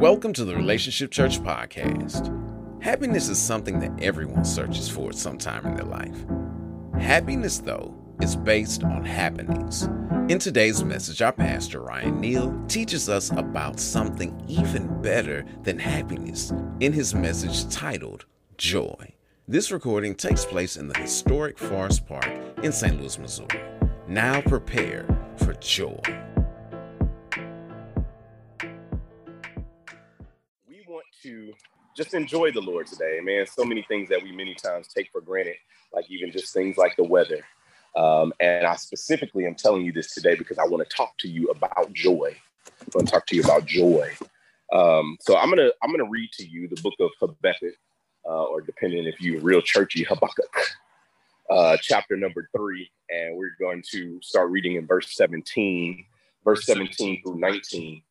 Welcome to the Relationship Church Podcast. Happiness is something that everyone searches for at some time in their life. Happiness, though, is based on happenings. In today's message, our pastor, Ryan Neal, teaches us about something even better than happiness in his message titled Joy. This recording takes place in the historic Forest Park in St. Louis, Missouri. Now prepare for joy. Just enjoy the Lord today, man. So many things that we many times take for granted, like even just things like the weather. Um, and I specifically am telling you this today because I want to talk to you about joy. I want to talk to you about joy. Um, so I'm gonna I'm gonna read to you the book of Habakkuk, uh, or depending if you're real churchy, Habakkuk, uh, chapter number three, and we're going to start reading in verse 17, verse 17 through 19.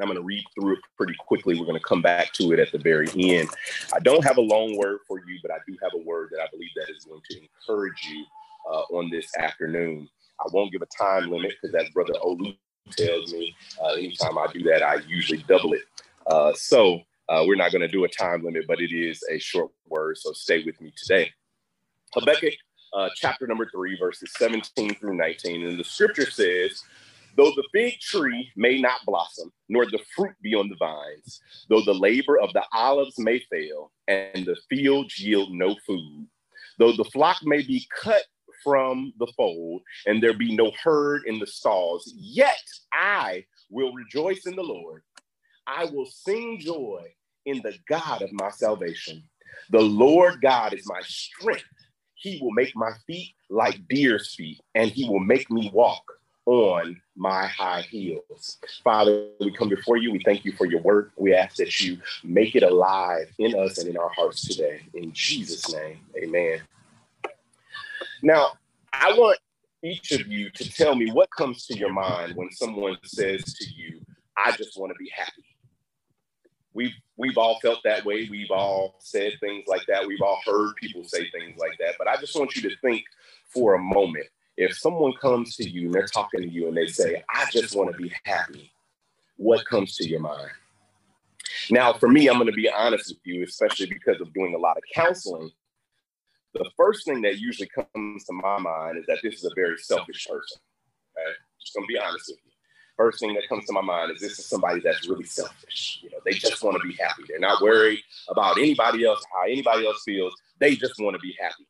I'm going to read through it pretty quickly. We're going to come back to it at the very end. I don't have a long word for you, but I do have a word that I believe that is going to encourage you uh, on this afternoon. I won't give a time limit because as Brother Olu tells me, uh, anytime I do that, I usually double it. Uh, so uh, we're not going to do a time limit, but it is a short word. So stay with me today. Habakkuk uh, chapter number three, verses 17 through 19. And the scripture says, Though the fig tree may not blossom, nor the fruit be on the vines, though the labor of the olives may fail, and the fields yield no food, though the flock may be cut from the fold, and there be no herd in the stalls, yet I will rejoice in the Lord. I will sing joy in the God of my salvation. The Lord God is my strength. He will make my feet like deer's feet, and he will make me walk on my high heels. Father, we come before you. We thank you for your work. We ask that you make it alive in us and in our hearts today. In Jesus' name, amen. Now, I want each of you to tell me what comes to your mind when someone says to you, I just want to be happy. We've we've all felt that way. We've all said things like that. We've all heard people say things like that. But I just want you to think for a moment if someone comes to you and they're talking to you and they say, I just want to be happy, what comes to your mind? Now, for me, I'm going to be honest with you, especially because of doing a lot of counseling. The first thing that usually comes to my mind is that this is a very selfish person. Okay? Just going to be honest with you. First thing that comes to my mind is this is somebody that's really selfish. You know, they just want to be happy. They're not worried about anybody else, how anybody else feels. They just want to be happy.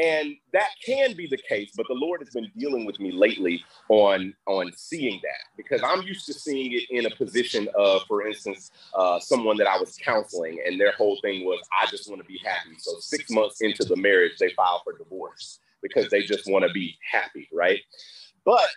And that can be the case, but the Lord has been dealing with me lately on, on seeing that because I'm used to seeing it in a position of, for instance, uh, someone that I was counseling and their whole thing was, I just want to be happy. So six months into the marriage, they file for divorce because they just want to be happy, right? But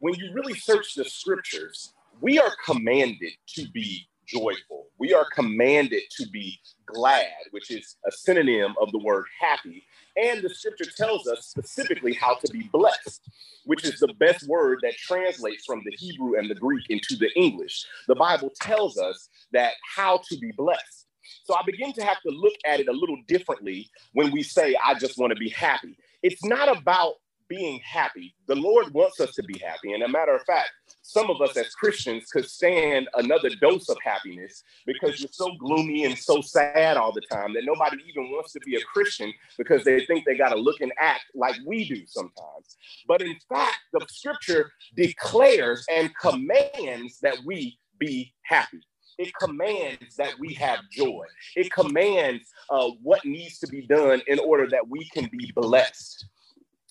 when you really search the scriptures, we are commanded to be joyful. We are commanded to be glad, which is a synonym of the word happy. And the scripture tells us specifically how to be blessed, which is the best word that translates from the Hebrew and the Greek into the English. The Bible tells us that how to be blessed. So I begin to have to look at it a little differently when we say, I just want to be happy. It's not about being happy. The Lord wants us to be happy. And a matter of fact, some of us as Christians could stand another dose of happiness because you're so gloomy and so sad all the time that nobody even wants to be a Christian because they think they got to look and act like we do sometimes. But in fact, the scripture declares and commands that we be happy. It commands that we have joy. It commands uh, what needs to be done in order that we can be blessed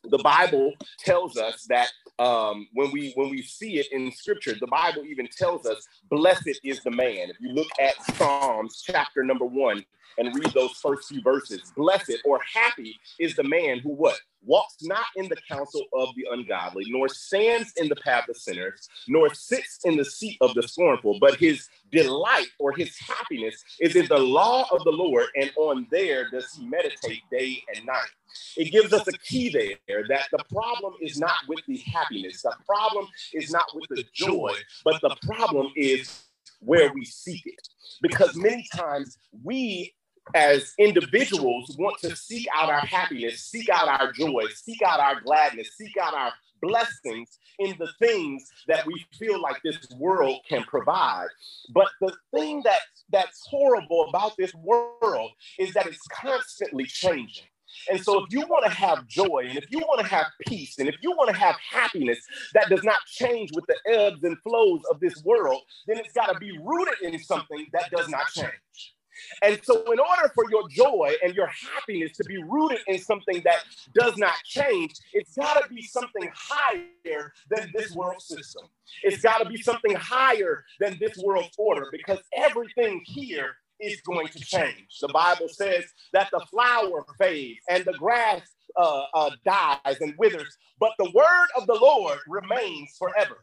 the Bible tells us that um, when we when we see it in Scripture, the Bible even tells us, "Blessed is the man." If you look at Psalms chapter number one and read those first few verses, "Blessed" or "Happy is the man who what walks not in the counsel of the ungodly, nor stands in the path of sinners, nor sits in the seat of the scornful, but his delight or his happiness is in the law of the Lord, and on there does he meditate day and night. It gives us a key there that the problem is not with the happiness, the problem is not with the joy, but the problem is where we seek it. Because many times we as individuals want to seek out our happiness, seek out our joy, seek out our gladness, seek out our blessings in the things that we feel like this world can provide. But the thing that that's horrible about this world is that it's constantly changing. And so, if you want to have joy and if you want to have peace and if you want to have happiness that does not change with the ebbs and flows of this world, then it's got to be rooted in something that does not change. And so, in order for your joy and your happiness to be rooted in something that does not change, it's got to be something higher than this world system. It's got to be something higher than this world order because everything here is going to change. The Bible says that the flower fades and the grass uh, uh, dies and withers, but the word of the Lord remains forever.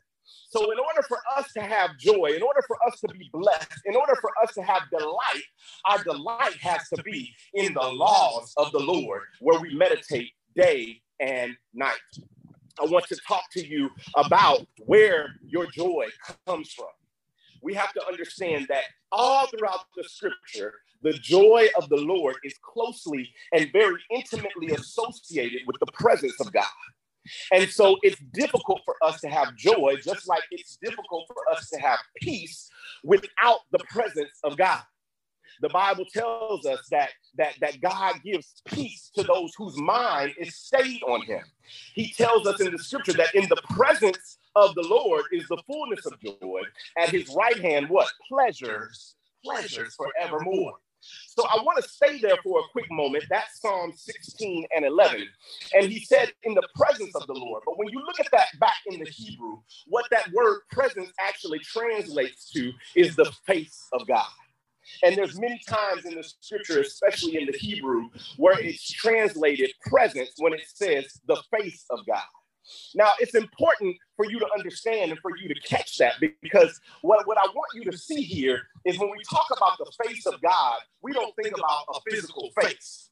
So, in order for us to have joy, in order for us to be blessed, in order for us to have delight, our delight has to be in the laws of the Lord, where we meditate day and night. I want to talk to you about where your joy comes from. We have to understand that all throughout the scripture, the joy of the Lord is closely and very intimately associated with the presence of God. And so it's difficult for us to have joy, just like it's difficult for us to have peace without the presence of God. The Bible tells us that, that, that God gives peace to those whose mind is stayed on him. He tells us in the scripture that in the presence of the Lord is the fullness of joy. At his right hand, what? Pleasures, pleasures forevermore. So I want to stay there for a quick moment. That's Psalm 16 and 11. And he said, in the presence of the Lord. But when you look at that back in the Hebrew, what that word presence actually translates to is the face of God. And there's many times in the scripture, especially in the Hebrew, where it's translated presence when it says the face of God. Now, it's important for you to understand and for you to catch that because what, what I want you to see here is when we talk about the face of God, we don't think about a physical face.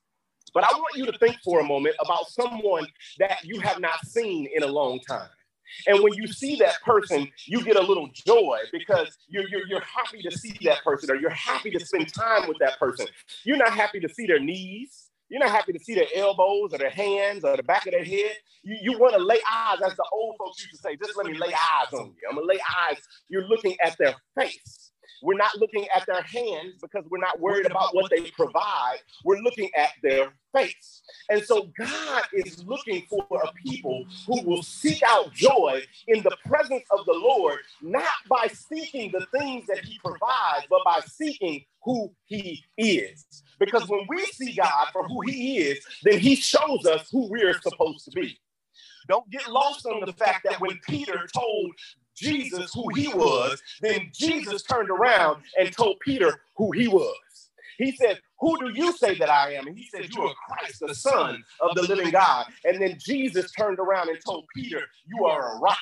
But I want you to think for a moment about someone that you have not seen in a long time. And when you see that person, you get a little joy because you're, you're, you're happy to see that person or you're happy to spend time with that person. You're not happy to see their knees. You're not happy to see their elbows or their hands or the back of their head. You, you want to lay eyes, as the old folks used to say, just let me lay eyes on you. I'm going to lay eyes. You're looking at their face. We're not looking at their hands because we're not worried about what they provide. We're looking at their face. And so God is looking for a people who will seek out joy in the presence of the Lord, not by seeking the things that he provides, but by seeking who he is. Because when we see God for who he is, then he shows us who we're supposed to be. Don't get lost on the fact that when Peter told Jesus who he was, then Jesus turned around and told Peter who he was. He said, Who do you say that I am? And he said, You are Christ, the Son of the living God. And then Jesus turned around and told Peter, You are a rock.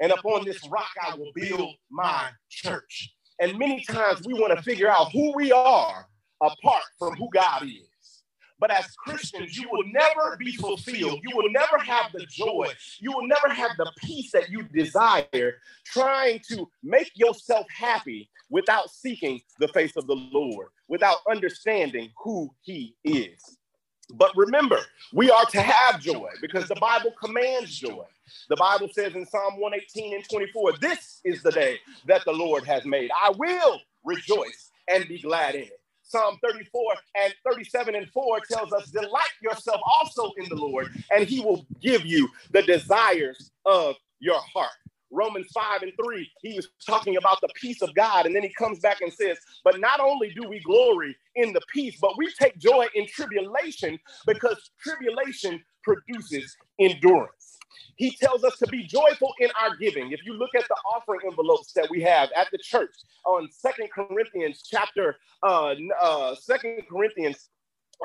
And upon this rock I will build my church. And many times we want to figure out who we are apart from who God is. But as Christians, you will never be fulfilled. You will never have the joy. You will never have the peace that you desire trying to make yourself happy without seeking the face of the Lord, without understanding who He is. But remember, we are to have joy because the Bible commands joy. The Bible says in Psalm 118 and 24, This is the day that the Lord has made. I will rejoice and be glad in it. Psalm 34 and 37 and 4 tells us, Delight yourself also in the Lord, and he will give you the desires of your heart. Romans 5 and 3, he was talking about the peace of God. And then he comes back and says, But not only do we glory in the peace, but we take joy in tribulation because tribulation produces endurance. He tells us to be joyful in our giving. If you look at the offering envelopes that we have at the church on Second Corinthians chapter, uh, uh, Second Corinthians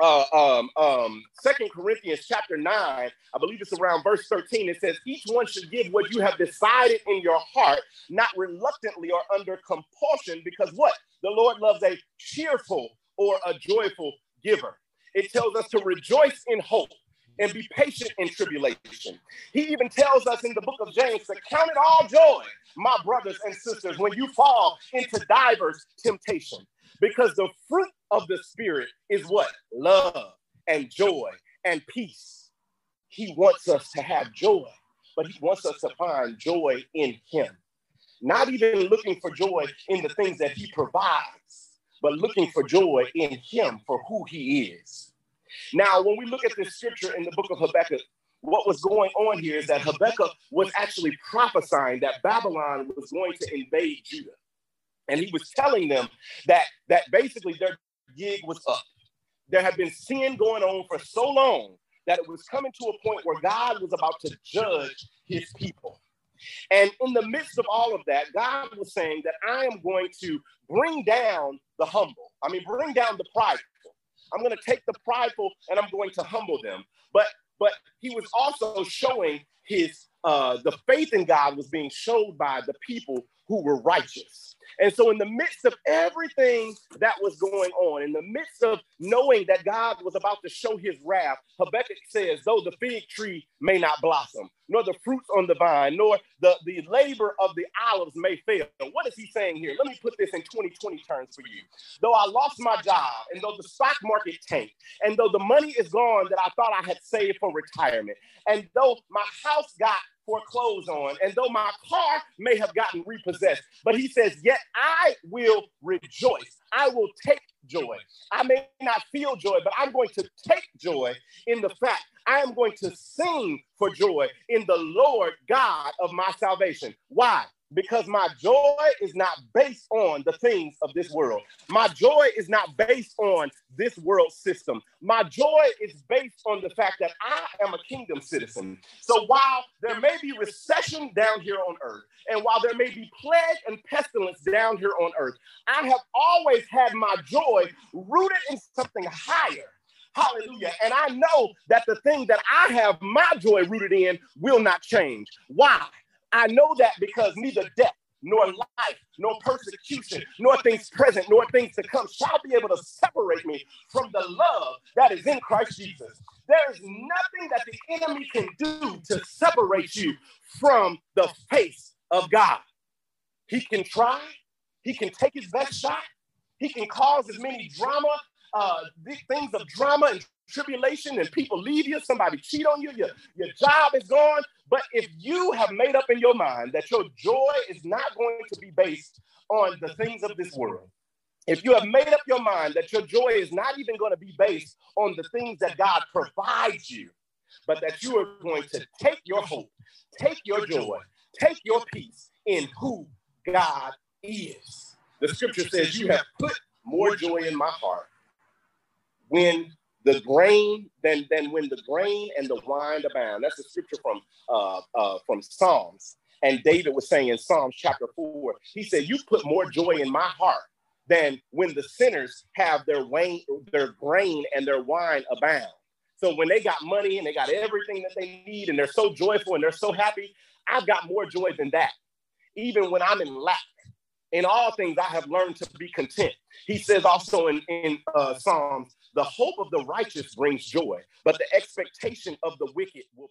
uh, um, um, Second Corinthians chapter 9, I believe it's around verse 13. It says, Each one should give what you have decided in your heart, not reluctantly or under compulsion, because what? The Lord loves a cheerful or a joyful giver. It tells us to rejoice in hope and be patient in tribulation. He even tells us in the book of James to count it all joy, my brothers and sisters, when you fall into divers temptation, because the fruit of the Spirit is what? Love and joy and peace. He wants us to have joy. but he wants us to find joy in him. Not even looking for joy in the things that he provides, but looking for joy in him for who he is. Now, when we look at this scripture in the book of Habakkuk, what was going on here is that Habakkuk was actually prophesying that Babylon was going to invade Judah. And he was telling them that, that basically their gig was up. There had been sin going on for so long that it was coming to a point where God was about to judge his people. And in the midst of all of that, God was saying that I am going to bring down the humble. I mean, bring down the prideful. I'm going to take the prideful and I'm going to humble them. But but he was also showing his uh, the faith in God was being showed by the people who were righteous. And so, in the midst of everything that was going on, in the midst of knowing that God was about to show his wrath, Habakkuk says, Though the fig tree may not blossom, nor the fruits on the vine, nor the, the labor of the olives may fail. What is he saying here? Let me put this in 2020 terms for you. Though I lost my job, and though the stock market tanked, and though the money is gone that I thought I had saved for retirement, and though my house got foreclosed on, and though my car may have gotten repossessed, but he says, Yet I will rejoice. I will take joy. I may not feel joy, but I'm going to take joy in the fact I am going to sing for joy in the Lord God of my salvation. Why? Because my joy is not based on the things of this world. My joy is not based on this world system. My joy is based on the fact that I am a kingdom citizen. So while there may be recession down here on earth, and while there may be plague and pestilence down here on earth, I have always had my joy rooted in something higher. Hallelujah. And I know that the thing that I have my joy rooted in will not change. Why? I know that because neither death, nor life, nor persecution, nor things present, nor things to come shall be able to separate me from the love that is in Christ Jesus. There is nothing that the enemy can do to separate you from the face of God. He can try, he can take his best shot, he can cause as many drama, uh, things of drama and tribulation and people leave you, somebody cheat on you, your, your job is gone. But if you have made up in your mind that your joy is not going to be based on the things of this world, if you have made up your mind that your joy is not even going to be based on the things that God provides you, but that you are going to take your hope, take your joy, take your peace in who God is. The scripture says, You have put more joy in my heart when the grain than than when the grain and the wine abound. That's a scripture from uh, uh, from Psalms. And David was saying in Psalms chapter four, he said, "You put more joy in my heart than when the sinners have their wine, their grain and their wine abound." So when they got money and they got everything that they need and they're so joyful and they're so happy, I've got more joy than that. Even when I'm in lack, in all things I have learned to be content. He says also in, in uh, Psalms, the hope of the righteous brings joy, but the expectation of the wicked will